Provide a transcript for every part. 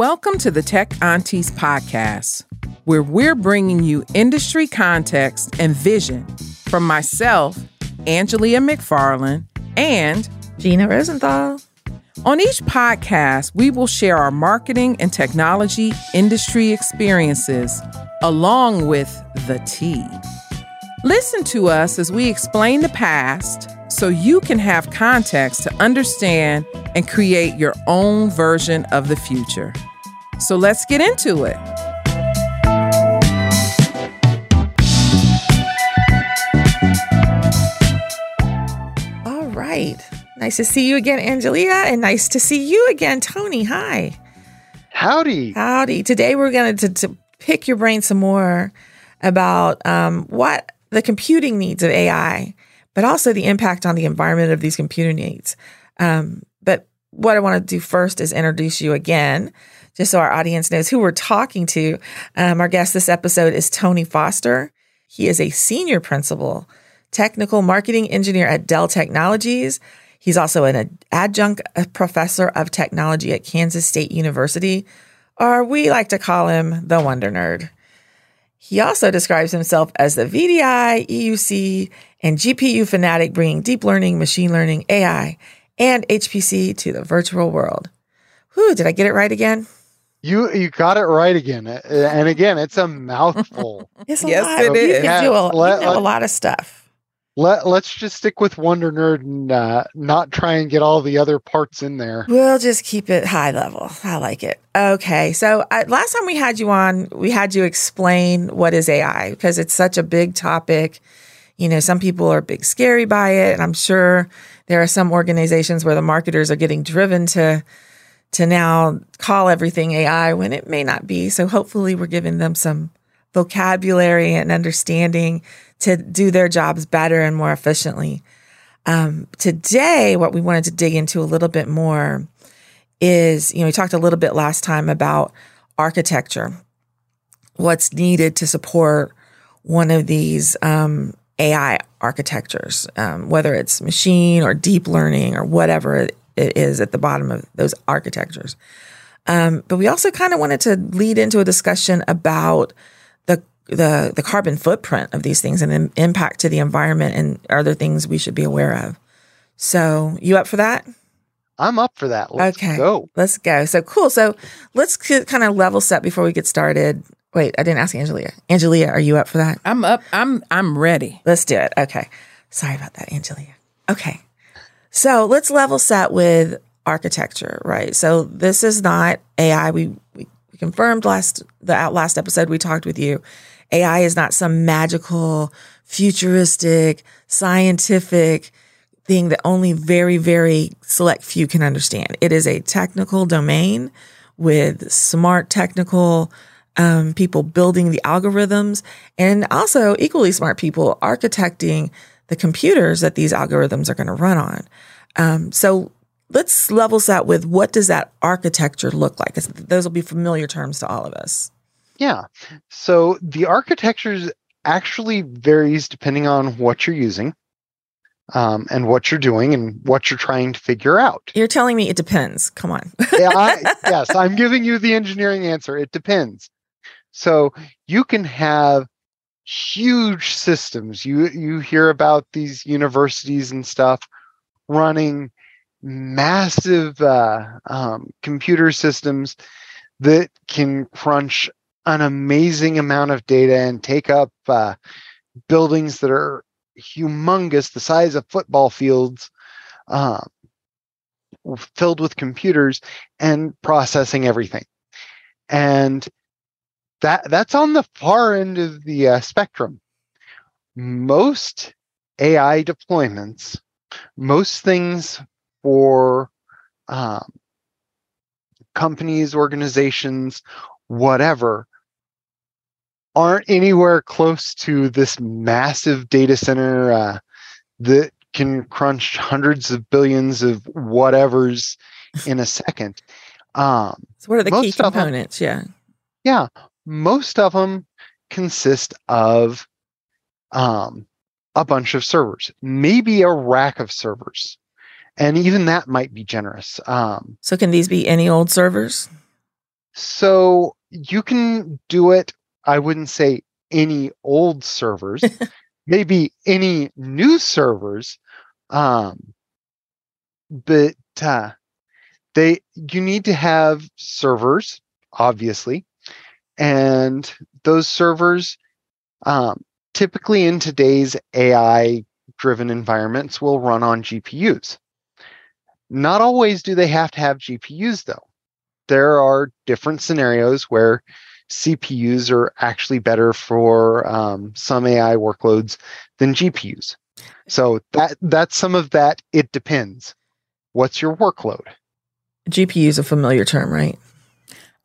Welcome to the Tech Aunties podcast, where we're bringing you industry context and vision from myself, Angelia McFarland, and Gina Rosenthal. On each podcast, we will share our marketing and technology industry experiences along with the tea. Listen to us as we explain the past so you can have context to understand and create your own version of the future. So let's get into it. All right. Nice to see you again, Angelia, and nice to see you again, Tony. Hi. Howdy. Howdy. Today we're going to, to pick your brain some more about um, what the computing needs of AI, but also the impact on the environment of these computer needs. Um, but what I want to do first is introduce you again, just so our audience knows who we're talking to. Um, our guest this episode is Tony Foster. He is a senior principal, technical marketing engineer at Dell Technologies. He's also an adjunct professor of technology at Kansas State University, or we like to call him the Wonder Nerd. He also describes himself as the VDI, EUC, and GPU fanatic, bringing deep learning, machine learning, AI, and HPC to the virtual world. Whew, did I get it right again? You you got it right again, and again, it's a mouthful. It's a Yes, lot. it You is. can do a, you Let- a lot of stuff. Let Let's just stick with Wonder Nerd and uh, not try and get all the other parts in there. We'll just keep it high level. I like it. Okay. So uh, last time we had you on, we had you explain what is AI because it's such a big topic. You know, some people are big scary by it. And I'm sure there are some organizations where the marketers are getting driven to to now call everything AI when it may not be. So hopefully we're giving them some vocabulary and understanding to do their jobs better and more efficiently. Um, today, what we wanted to dig into a little bit more is, you know, we talked a little bit last time about architecture, what's needed to support one of these um, AI architectures, um, whether it's machine or deep learning or whatever it is at the bottom of those architectures. Um, but we also kind of wanted to lead into a discussion about the the the carbon footprint of these things and the impact to the environment and other things we should be aware of. So, you up for that? I'm up for that. Let's Okay. go. Let's go. So cool. So let's kind of level set before we get started. Wait, I didn't ask Angelia. Angelia, are you up for that? I'm up. I'm I'm ready. Let's do it. Okay. Sorry about that, Angelia. Okay. So let's level set with architecture, right? So this is not AI. We we, confirmed last the out last episode we talked with you. AI is not some magical, futuristic, scientific thing that only very, very select few can understand. It is a technical domain with smart technical um, people building the algorithms and also equally smart people architecting the computers that these algorithms are going to run on. Um, so let's level set with what does that architecture look like? Those will be familiar terms to all of us. Yeah. So the architecture actually varies depending on what you're using, um, and what you're doing, and what you're trying to figure out. You're telling me it depends. Come on. yeah, I, yes, I'm giving you the engineering answer. It depends. So you can have huge systems. You you hear about these universities and stuff running massive uh, um, computer systems that can crunch an amazing amount of data and take up uh, buildings that are humongous, the size of football fields. Um, filled with computers and processing everything and that that's on the far end of the uh, spectrum most ai deployments most things for um, companies organizations whatever aren't anywhere close to this massive data center uh, that can crunch hundreds of billions of whatevers in a second. Um, So what are the key Most of 'em- components? Yeah. yeah, most of them consist of um, a bunch of servers, maybe a rack of servers, and even that might be generous. Um, So can these be any old servers? So you can do it, I wouldn't say any old servers, maybe any new servers. Um, but uh, they you need to have servers, obviously, and those servers um, typically in today's AI driven environments will run on GPUs. Not always do they have to have GPUs, though. There are different scenarios where CPUs are actually better for um, some AI workloads than GPUs. So that that's some of that. It depends. What's your workload? GPU is a familiar term, right?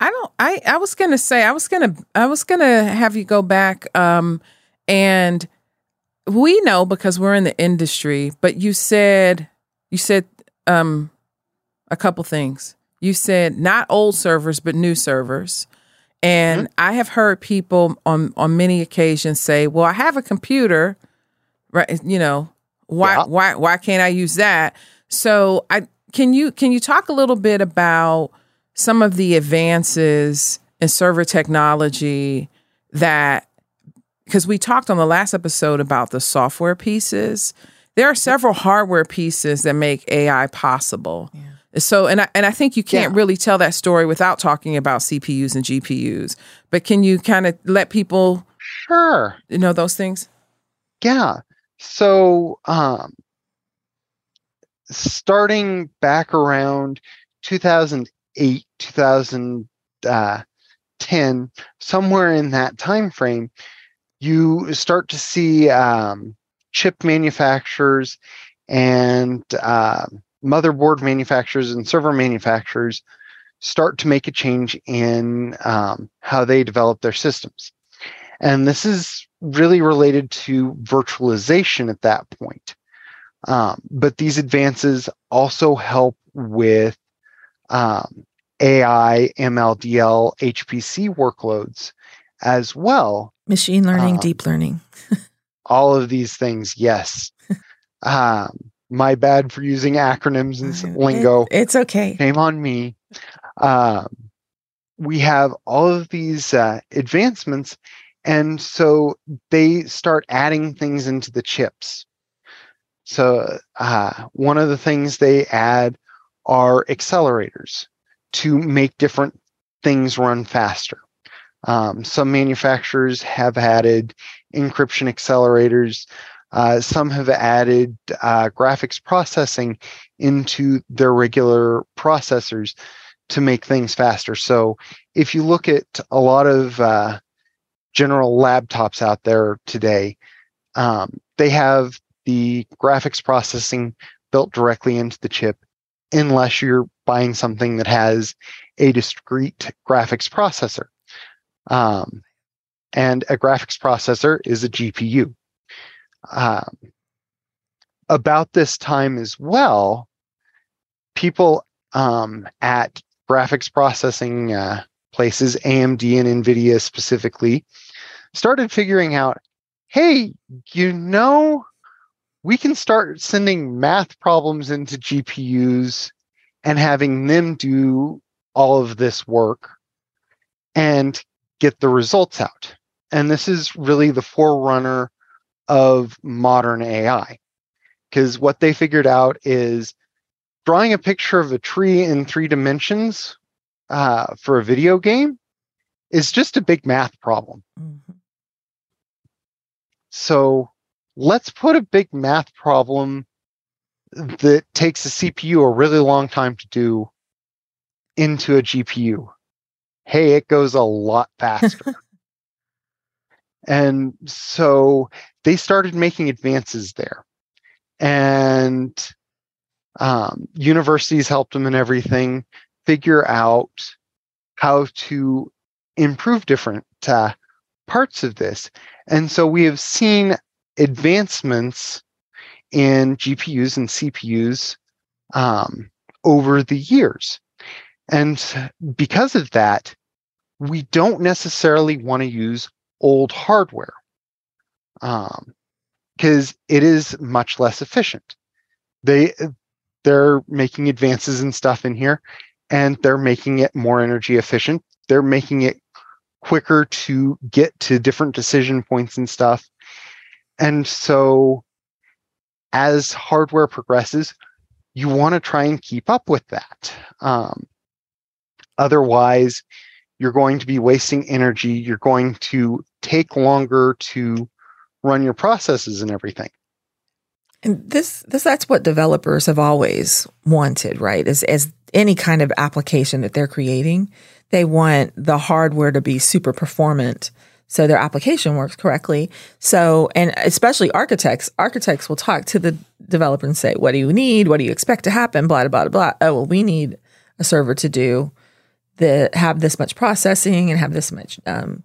I don't. I I was gonna say I was gonna I was gonna have you go back. Um, and we know because we're in the industry. But you said you said um a couple things. You said not old servers, but new servers. And mm-hmm. I have heard people on on many occasions say, "Well, I have a computer, right? You know, why yeah. why why can't I use that?" So, I can you can you talk a little bit about some of the advances in server technology that because we talked on the last episode about the software pieces. There are several hardware pieces that make AI possible. Yeah. So, and I, and I think you can't yeah. really tell that story without talking about CPUs and GPUs. But can you kind of let people sure you know those things? Yeah. So, um, starting back around 2008, 2010, uh, somewhere in that time frame, you start to see um, chip manufacturers and uh, motherboard manufacturers and server manufacturers start to make a change in um, how they develop their systems. And this is really related to virtualization at that point. Um, but these advances also help with um, AI, MLDL, HPC workloads as well. Machine learning, um, deep learning. all of these things, yes. um, my bad for using acronyms and lingo. It, it's okay. Shame on me. Um, we have all of these uh, advancements, and so they start adding things into the chips. So uh, one of the things they add are accelerators to make different things run faster. Um, some manufacturers have added encryption accelerators. Uh, some have added uh, graphics processing into their regular processors to make things faster. So if you look at a lot of uh, general laptops out there today, um, they have the graphics processing built directly into the chip, unless you're buying something that has a discrete graphics processor. Um, and a graphics processor is a GPU. Um, about this time as well, people um, at graphics processing uh, places, AMD and NVIDIA specifically, started figuring out hey, you know, we can start sending math problems into GPUs and having them do all of this work. And get the results out. And this is really the forerunner of modern AI. Because what they figured out is drawing a picture of a tree in three dimensions uh, for a video game is just a big math problem. Mm-hmm. So let's put a big math problem that takes a CPU a really long time to do into a GPU hey, it goes a lot faster. and so they started making advances there. And um, universities helped them and everything figure out how to improve different uh, parts of this. And so we have seen advancements in GPUs and CPUs um, over the years. And because of that, we don't necessarily want to use old hardware because um, it is much less efficient. They they're making advances and stuff in here, and they're making it more energy efficient. they're making it quicker to get to different decision points and stuff. And so as hardware progresses, you want to try and keep up with that. Um, otherwise, you're going to be wasting energy. You're going to take longer to run your processes and everything. And this, this that's what developers have always wanted, right? As as any kind of application that they're creating, they want the hardware to be super performant so their application works correctly. So, and especially architects, architects will talk to the developer and say, "What do you need? What do you expect to happen?" Blah blah blah. Oh well, we need a server to do the have this much processing and have this much um,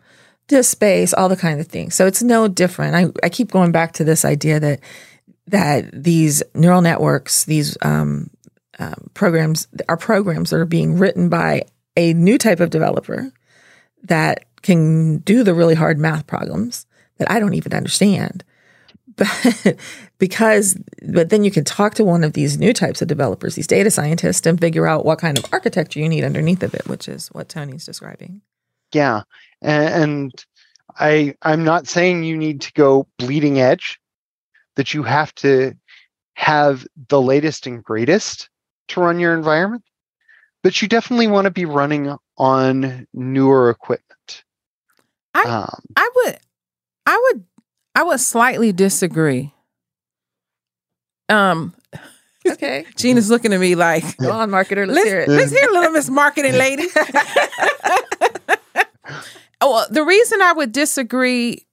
disk space, all the kind of things. So it's no different. I, I keep going back to this idea that that these neural networks, these um, um, programs, are programs that are being written by a new type of developer that can do the really hard math problems that I don't even understand. But because, but then you can talk to one of these new types of developers, these data scientists, and figure out what kind of architecture you need underneath of it, which is what Tony's describing. Yeah, and I I'm not saying you need to go bleeding edge, that you have to have the latest and greatest to run your environment, but you definitely want to be running on newer equipment. I um, I would I would I would slightly disagree. Um Okay. Gina's looking at me like Go on, marketer. Let's, let's hear it. Let's hear a little Miss Marketing Lady. well, the reason I would disagree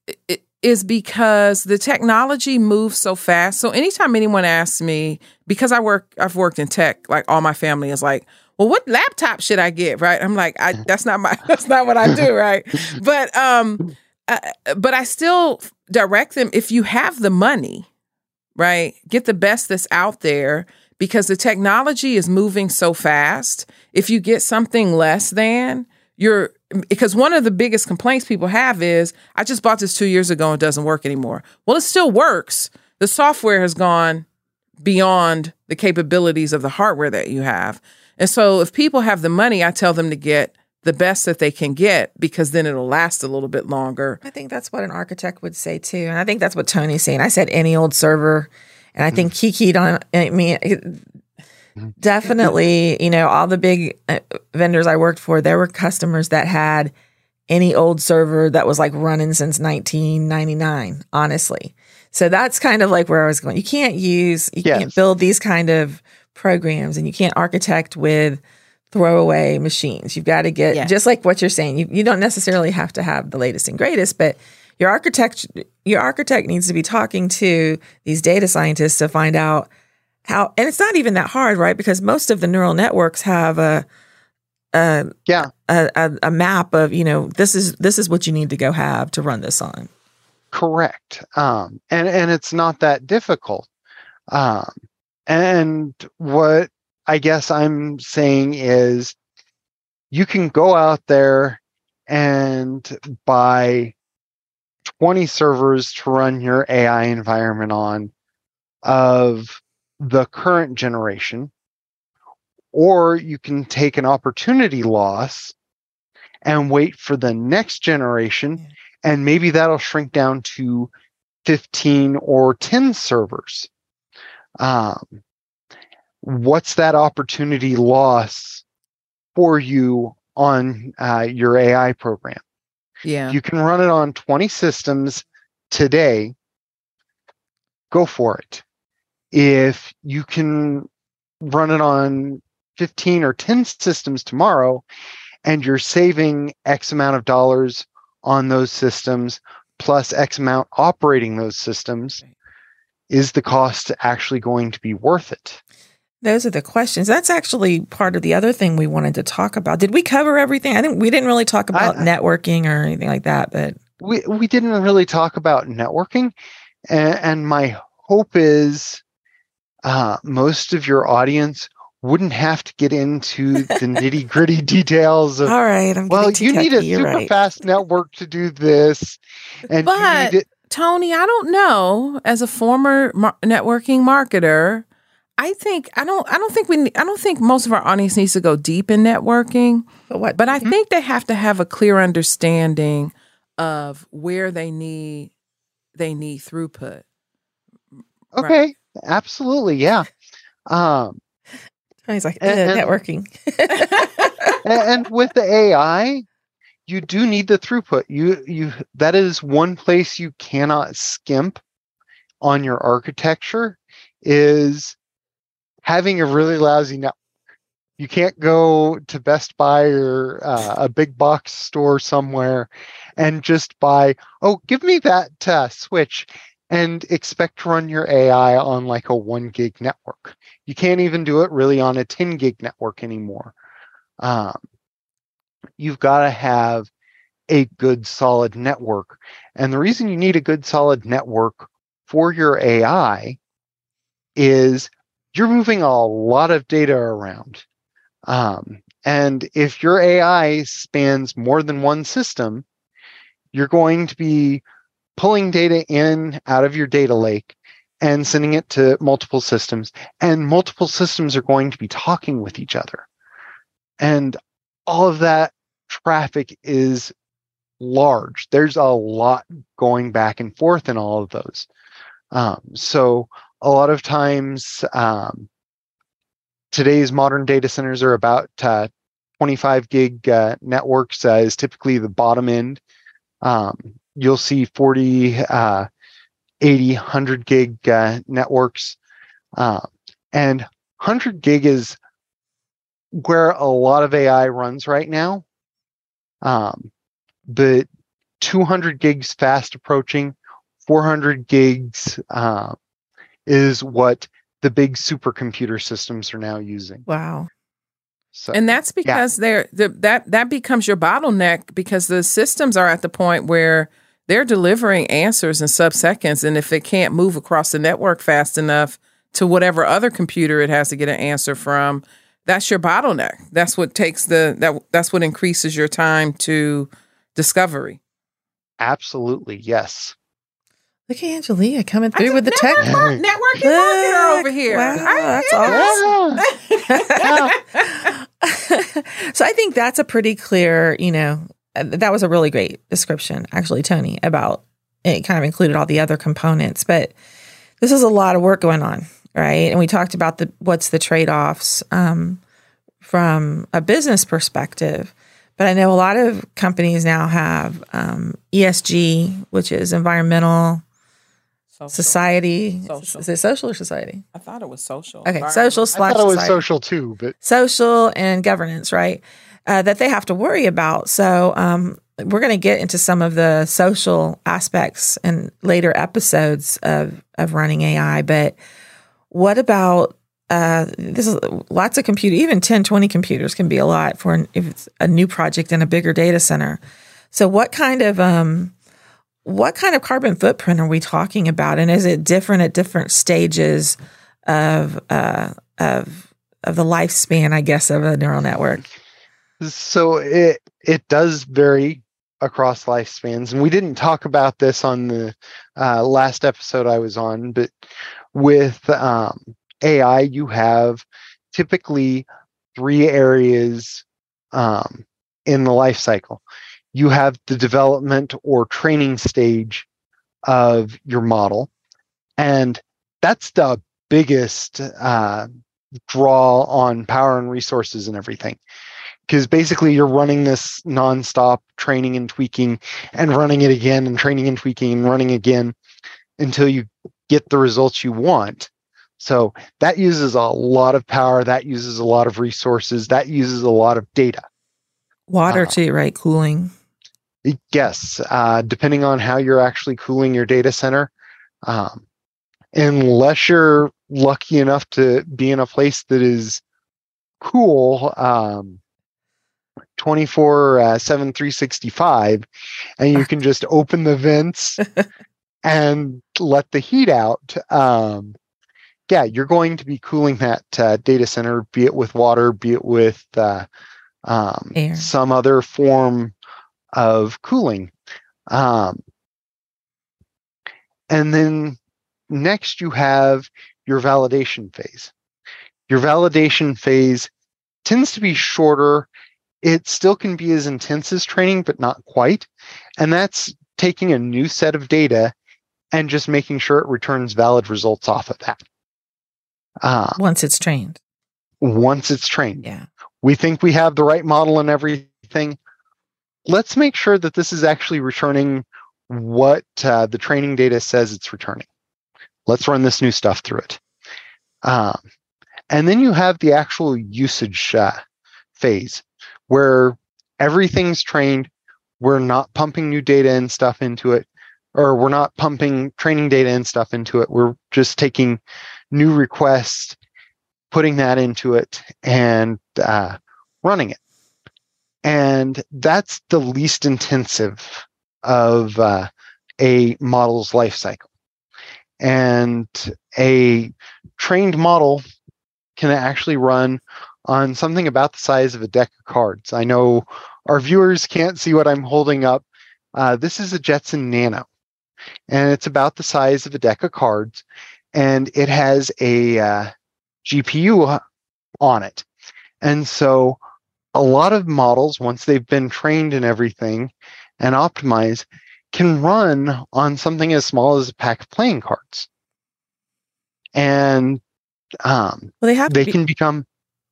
is because the technology moves so fast. So anytime anyone asks me, because I work, I've worked in tech, like all my family is like, well, what laptop should I get? Right? I'm like, I, that's not my, that's not what I do, right? But um, uh, but I still direct them if you have the money, right? Get the best that's out there because the technology is moving so fast. If you get something less than, you're because one of the biggest complaints people have is I just bought this 2 years ago and it doesn't work anymore. Well, it still works. The software has gone beyond the capabilities of the hardware that you have. And so if people have the money, I tell them to get the best that they can get because then it'll last a little bit longer. I think that's what an architect would say too. And I think that's what Tony's saying. I said any old server. And I think he keyed on, I mean, definitely, you know, all the big uh, vendors I worked for, there were customers that had any old server that was like running since 1999, honestly. So that's kind of like where I was going. You can't use, you yes. can't build these kind of programs and you can't architect with throwaway machines. You've got to get, yes. just like what you're saying, you, you don't necessarily have to have the latest and greatest, but your architect, your architect needs to be talking to these data scientists to find out how, and it's not even that hard, right? Because most of the neural networks have a, a yeah a, a, a map of you know this is this is what you need to go have to run this on correct um and and it's not that difficult um and what i guess i'm saying is you can go out there and buy 20 servers to run your ai environment on of the current generation or you can take an opportunity loss and wait for the next generation, and maybe that'll shrink down to 15 or 10 servers. Um, what's that opportunity loss for you on uh, your AI program? Yeah. You can run it on 20 systems today. Go for it. If you can run it on 15 or 10 systems tomorrow and you're saving X amount of dollars on those systems plus X amount operating those systems, is the cost actually going to be worth it? Those are the questions. That's actually part of the other thing we wanted to talk about. Did we cover everything? I think we didn't really talk about I, networking or anything like that, but we we didn't really talk about networking, and, and my hope is uh, most of your audience wouldn't have to get into the nitty gritty details of. All right, I'm well, you need a super right. fast network to do this, and but it- Tony, I don't know. As a former mar- networking marketer, I think I don't I don't think we I don't think most of our audience needs to go deep in networking. But what? But I think they have to have a clear understanding of where they need they need throughput. Right. Okay, absolutely, yeah. Um, He's like And- "Uh, and- networking. and, and with the AI, you do need the throughput. You you that is one place you cannot skimp on your architecture is having a really lousy network. You can't go to Best Buy or uh, a big box store somewhere and just buy, oh, give me that uh, switch and expect to run your AI on like a one gig network. You can't even do it really on a 10 gig network anymore. Um, you've got to have a good solid network. And the reason you need a good solid network for your AI is you're moving a lot of data around. Um, and if your AI spans more than one system, you're going to be pulling data in out of your data lake and sending it to multiple systems. And multiple systems are going to be talking with each other. And all of that traffic is large. There's a lot going back and forth in all of those. Um, so a lot of times, um, today's modern data centers are about uh, 25 gig uh, networks uh, is typically the bottom end. Um, you'll see 40, uh, 80, 100 gig uh, networks. Uh, and 100 gig is where a lot of AI runs right now. Um, but 200 gigs fast approaching, 400 gigs uh, is what the big supercomputer systems are now using. Wow. So, And that's because they're the, that that becomes your bottleneck because the systems are at the point where they're delivering answers in sub-seconds and if it can't move across the network fast enough to whatever other computer it has to get an answer from, that's your bottleneck. That's what takes the that that's what increases your time to discovery. absolutely, yes. Look at Angelia coming through with the tech. never tech. Networking marketer Look, over here. wow, I- that's Yeah. so I think that's a pretty clear, you know, uh, that was a really great description, actually, Tony, about it kind of included all the other components. But this is a lot of work going on, right? And we talked about the what's the trade offs um, from a business perspective. But I know a lot of companies now have um, ESG, which is environmental, Social. society. Social. Is it social or society? I thought it was social. Okay, Environment. social I slash thought it was society. social too, but social and governance, right? Uh, that they have to worry about. So um, we're going to get into some of the social aspects in later episodes of of running AI. But what about uh, this? Is lots of computer, even 10, 20 computers can be a lot for an, if it's a new project in a bigger data center. So what kind of um, what kind of carbon footprint are we talking about, and is it different at different stages of uh, of of the lifespan, I guess, of a neural network? so it it does vary across lifespans and we didn't talk about this on the uh, last episode i was on but with um, ai you have typically three areas um, in the life cycle. You have the development or training stage of your model and that's the biggest uh, draw on power and resources and everything because basically you're running this nonstop training and tweaking and running it again and training and tweaking and running again until you get the results you want. So that uses a lot of power, that uses a lot of resources, that uses a lot of data. Water Uh, too, right? Cooling. Yes, uh, depending on how you're actually cooling your data center. Um, unless you're lucky enough to be in a place that is cool, um, 24 uh, 7 365 and you can just open the vents and let the heat out um, yeah you're going to be cooling that uh, data center be it with water be it with uh, um, some other form of cooling um, and then next you have your validation phase Your validation phase tends to be shorter. It still can be as intense as training, but not quite. And that's taking a new set of data and just making sure it returns valid results off of that. Uh, once it's trained. Once it's trained. Yeah. We think we have the right model and everything. Let's make sure that this is actually returning what uh, the training data says it's returning. Let's run this new stuff through it. Um, and then you have the actual usage uh, phase where everything's trained. We're not pumping new data and stuff into it, or we're not pumping training data and stuff into it. We're just taking new requests, putting that into it, and uh, running it. And that's the least intensive of uh, a model's life cycle. And a trained model can actually run on something about the size of a deck of cards. I know our viewers can't see what I'm holding up. Uh, this is a Jetson Nano, and it's about the size of a deck of cards, and it has a uh, GPU on it. And so a lot of models, once they've been trained and everything and optimized, can run on something as small as a pack of playing cards. And um, well, they have they be- can become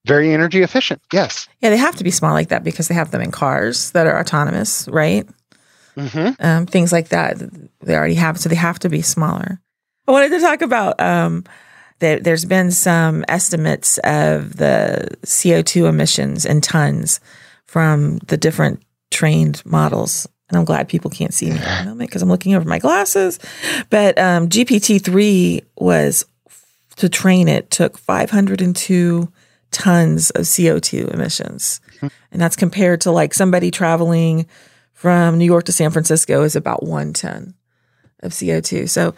very energy efficient. Yes. Yeah, they have to be small like that because they have them in cars that are autonomous, right? Mm-hmm. Um, things like that they already have, so they have to be smaller. I wanted to talk about um, that. There's been some estimates of the CO2 emissions in tons from the different trained models and I'm glad people can't see me at the moment because I'm looking over my glasses. But um, GPT three was to train it took 502 tons of CO2 emissions, hmm. and that's compared to like somebody traveling from New York to San Francisco is about one ton of CO2. So,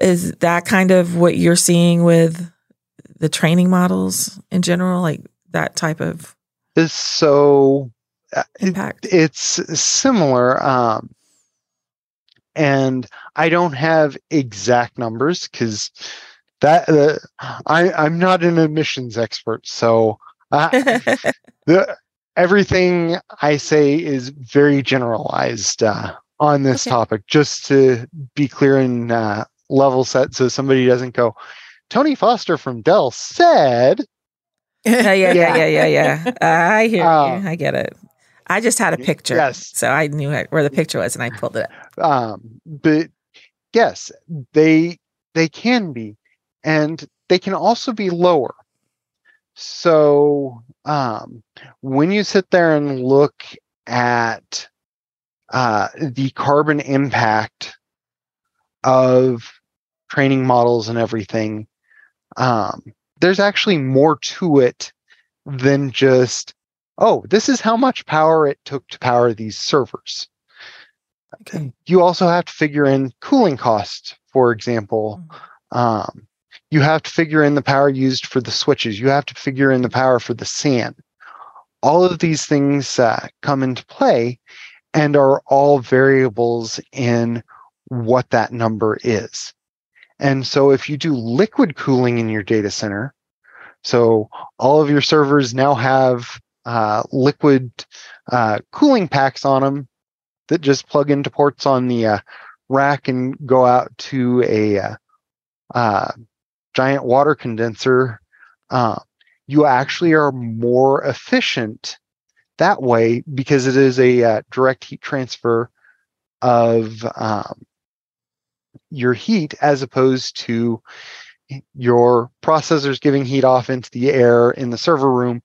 is that kind of what you're seeing with the training models in general, like that type of? Is so uh, impact? It, it's similar. Um, and I don't have exact numbers because that uh, I I'm not an emissions expert, so uh, the everything I say is very generalized uh, on this okay. topic. Just to be clear and uh, level set, so somebody doesn't go. Tony Foster from Dell said. yeah, yeah, yeah, yeah, yeah, yeah. I hear uh, you. I get it. I just had a picture. Yes. So I knew where the picture was and I pulled it up. Um, but yes, they they can be. And they can also be lower. So um, when you sit there and look at uh, the carbon impact of training models and everything, um, there's actually more to it than just oh, this is how much power it took to power these servers. Okay. You also have to figure in cooling costs, for example. Mm. Um, you have to figure in the power used for the switches. You have to figure in the power for the SAN. All of these things uh, come into play and are all variables in what that number is. And so if you do liquid cooling in your data center, so all of your servers now have uh, liquid uh, cooling packs on them that just plug into ports on the uh, rack and go out to a uh, uh, giant water condenser. Uh, you actually are more efficient that way because it is a direct heat transfer of um, your heat as opposed to your processors giving heat off into the air in the server room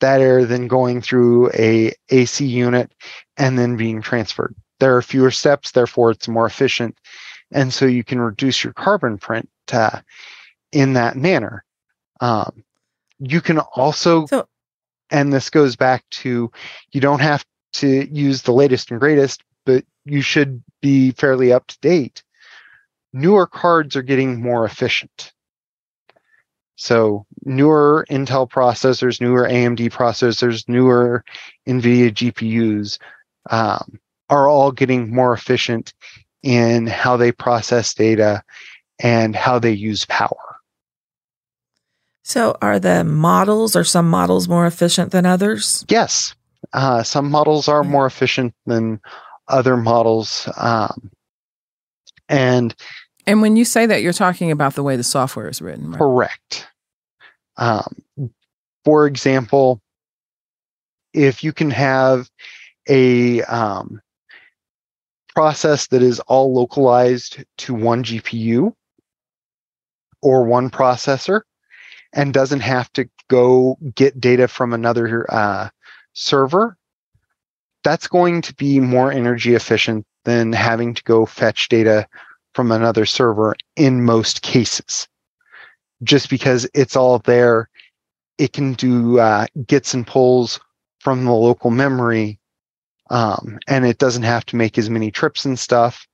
that air then going through a AC unit and then being transferred. There are fewer steps, therefore it's more efficient, and so you can reduce your carbon print uh, in that manner. Um, you can also, so, and this goes back to, you don't have to use the latest and greatest, but you should be fairly up to date. Newer cards are getting more efficient. So newer Intel processors, newer AMD processors, newer NVIDIA GPUs um, are all getting more efficient in how they process data and how they use power. So, are the models or some models more efficient than others? Yes, uh, some models are more efficient than other models, um, and And when you say that, you're talking about the way the software is written, right? correct. Um, for example, if you can have a um, process that is all localized to one GPU or one processor and doesn't have to go get data from another uh, server, that's going to be more energy efficient than having to go fetch data from another server in most cases. Just because it's all there, it can do uh, gets and pulls from the local memory um, and it doesn't have to make as many trips and stuff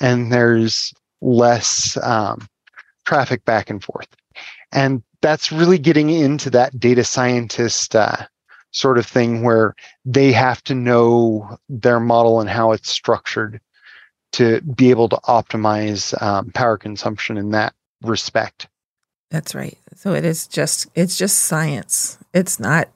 and there's less um, traffic back and forth and that's really getting into that data scientist uh, sort of thing where they have to know their model and how it's structured to be able to optimize um, power consumption in that respect That's right. So it is just it's just science. It's not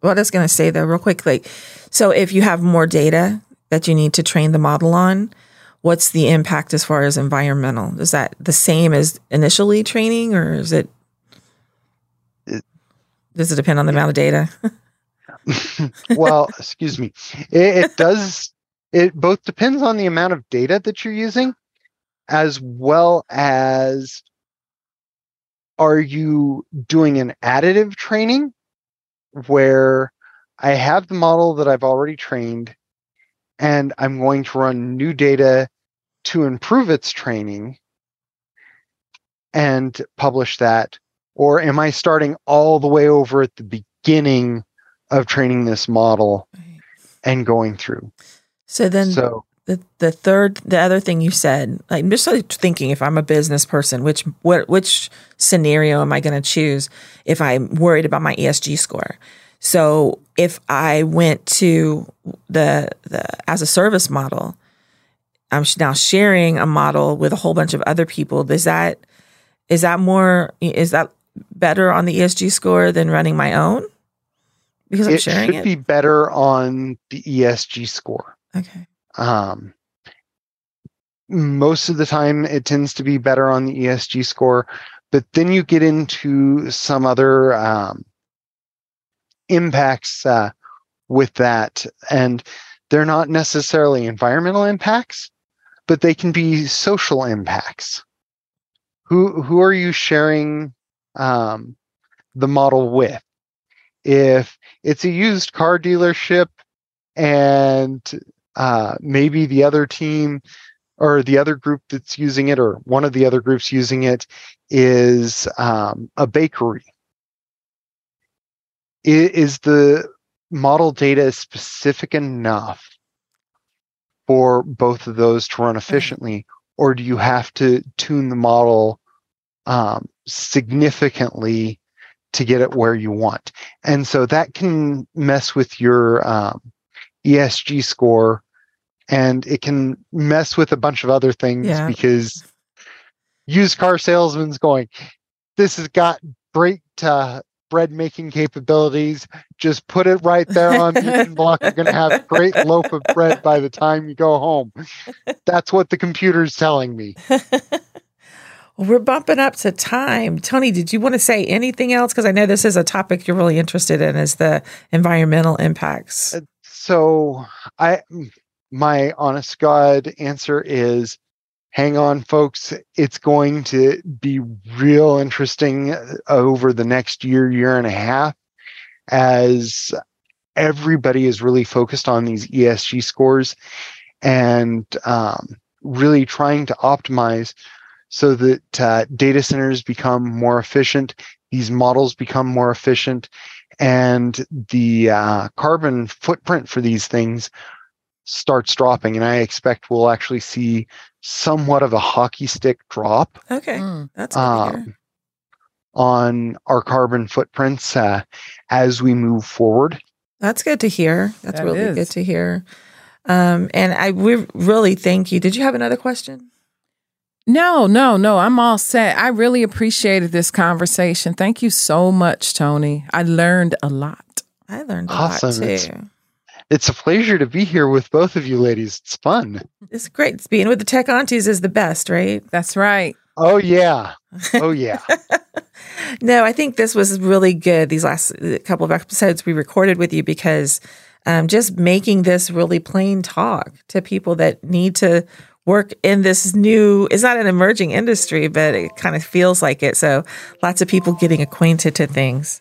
what I was going to say though, real quickly. So if you have more data that you need to train the model on, what's the impact as far as environmental? Is that the same as initially training, or is it? It- does it depend on the amount of data? well, excuse me. It, it does. It both depends on the amount of data that you're using, as well as are you doing an additive training where I have the model that I've already trained and I'm going to run new data to improve its training and publish that? Or am I starting all the way over at the beginning of training this model and going through? So then so the the third the other thing you said, like, I'm just like thinking if I'm a business person, which what which scenario am I going to choose if I'm worried about my ESG score? So if I went to the the as a service model, I'm now sharing a model with a whole bunch of other people. Is that is that more is that better on the ESG score than running my own? Because I'm it sharing should it. be better on the ESG score. okay. Um, most of the time, it tends to be better on the ESG score, but then you get into some other um, impacts uh, with that, and they're not necessarily environmental impacts, but they can be social impacts. Who who are you sharing um, the model with? If it's a used car dealership and uh, maybe the other team or the other group that's using it or one of the other groups using it is um, a bakery is the model data specific enough for both of those to run efficiently or do you have to tune the model um, significantly to get it where you want and so that can mess with your um, ESG score and it can mess with a bunch of other things Yeah. because used car salesman's going, this has got great uh, bread making capabilities. Just put it right there on the block. You're going to have a great loaf of bread by the time you go home. That's what the computer's telling me. We're bumping up to time. Tony, did you want to say anything else? Because I know this is a topic you're really interested in is the environmental impacts. Uh, So I my honest God answer is hang on folks it's going to be real interesting uh, over the next year year and a half as everybody is really focused on these ESG scores and um, really trying to optimize so that uh, data centers become more efficient these models become more efficient and the uh, carbon footprint for these things starts dropping and i expect we'll actually see somewhat of a hockey stick drop Okay, Mm. that's good to hear. um, on our carbon footprints uh, as we move forward That's good to hear. That's That really is. good to hear. Um, and I we really thank you. Did you have another question? No, no, no. I'm all set. I really appreciated this conversation. Thank you so much, Tony. I learned a lot. I learned a Awesome. lot It's- too. It's a pleasure to be here with both of you ladies. It's fun. It's great. Being with the tech aunties is the best, right? That's right. Oh yeah. Oh yeah. No, I think this was really good. These last uh, couple of episodes we recorded with you because um, just making this really plain talk to people that need to work in this new, it's not an emerging industry, but it kind of feels like it. So lots of people getting acquainted to things.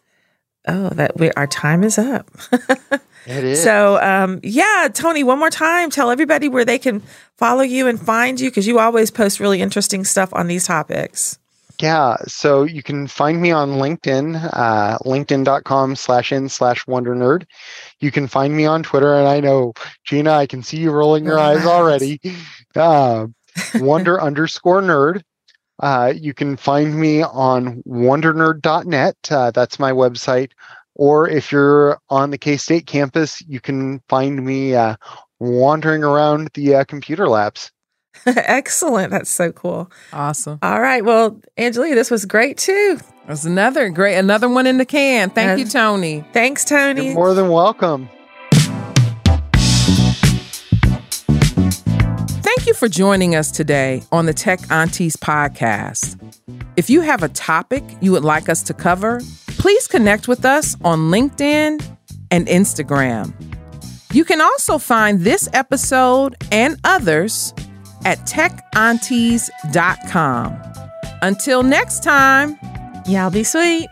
Oh, that we, our time is up. It is. So, um, yeah, Tony, one more time, tell everybody where they can follow you and find you because you always post really interesting stuff on these topics. Yeah, so you can find me on LinkedIn, uh, linkedin.com slash in slash wonder nerd. You can find me on Twitter, and I know, Gina, I can see you rolling your eyes already. Uh, wonder underscore nerd. Uh, you can find me on wondernerd.net. Uh, that's my website. Or if you're on the K State campus, you can find me uh, wandering around the uh, computer labs. Excellent. That's so cool. Awesome. All right. Well, Angelia, this was great too. That's another great, another one in the can. Thank you, Tony. Thanks, Tony. You're more than welcome. You for joining us today on the Tech Aunties podcast. If you have a topic you would like us to cover, please connect with us on LinkedIn and Instagram. You can also find this episode and others at techaunties.com. Until next time, Y'all be sweet.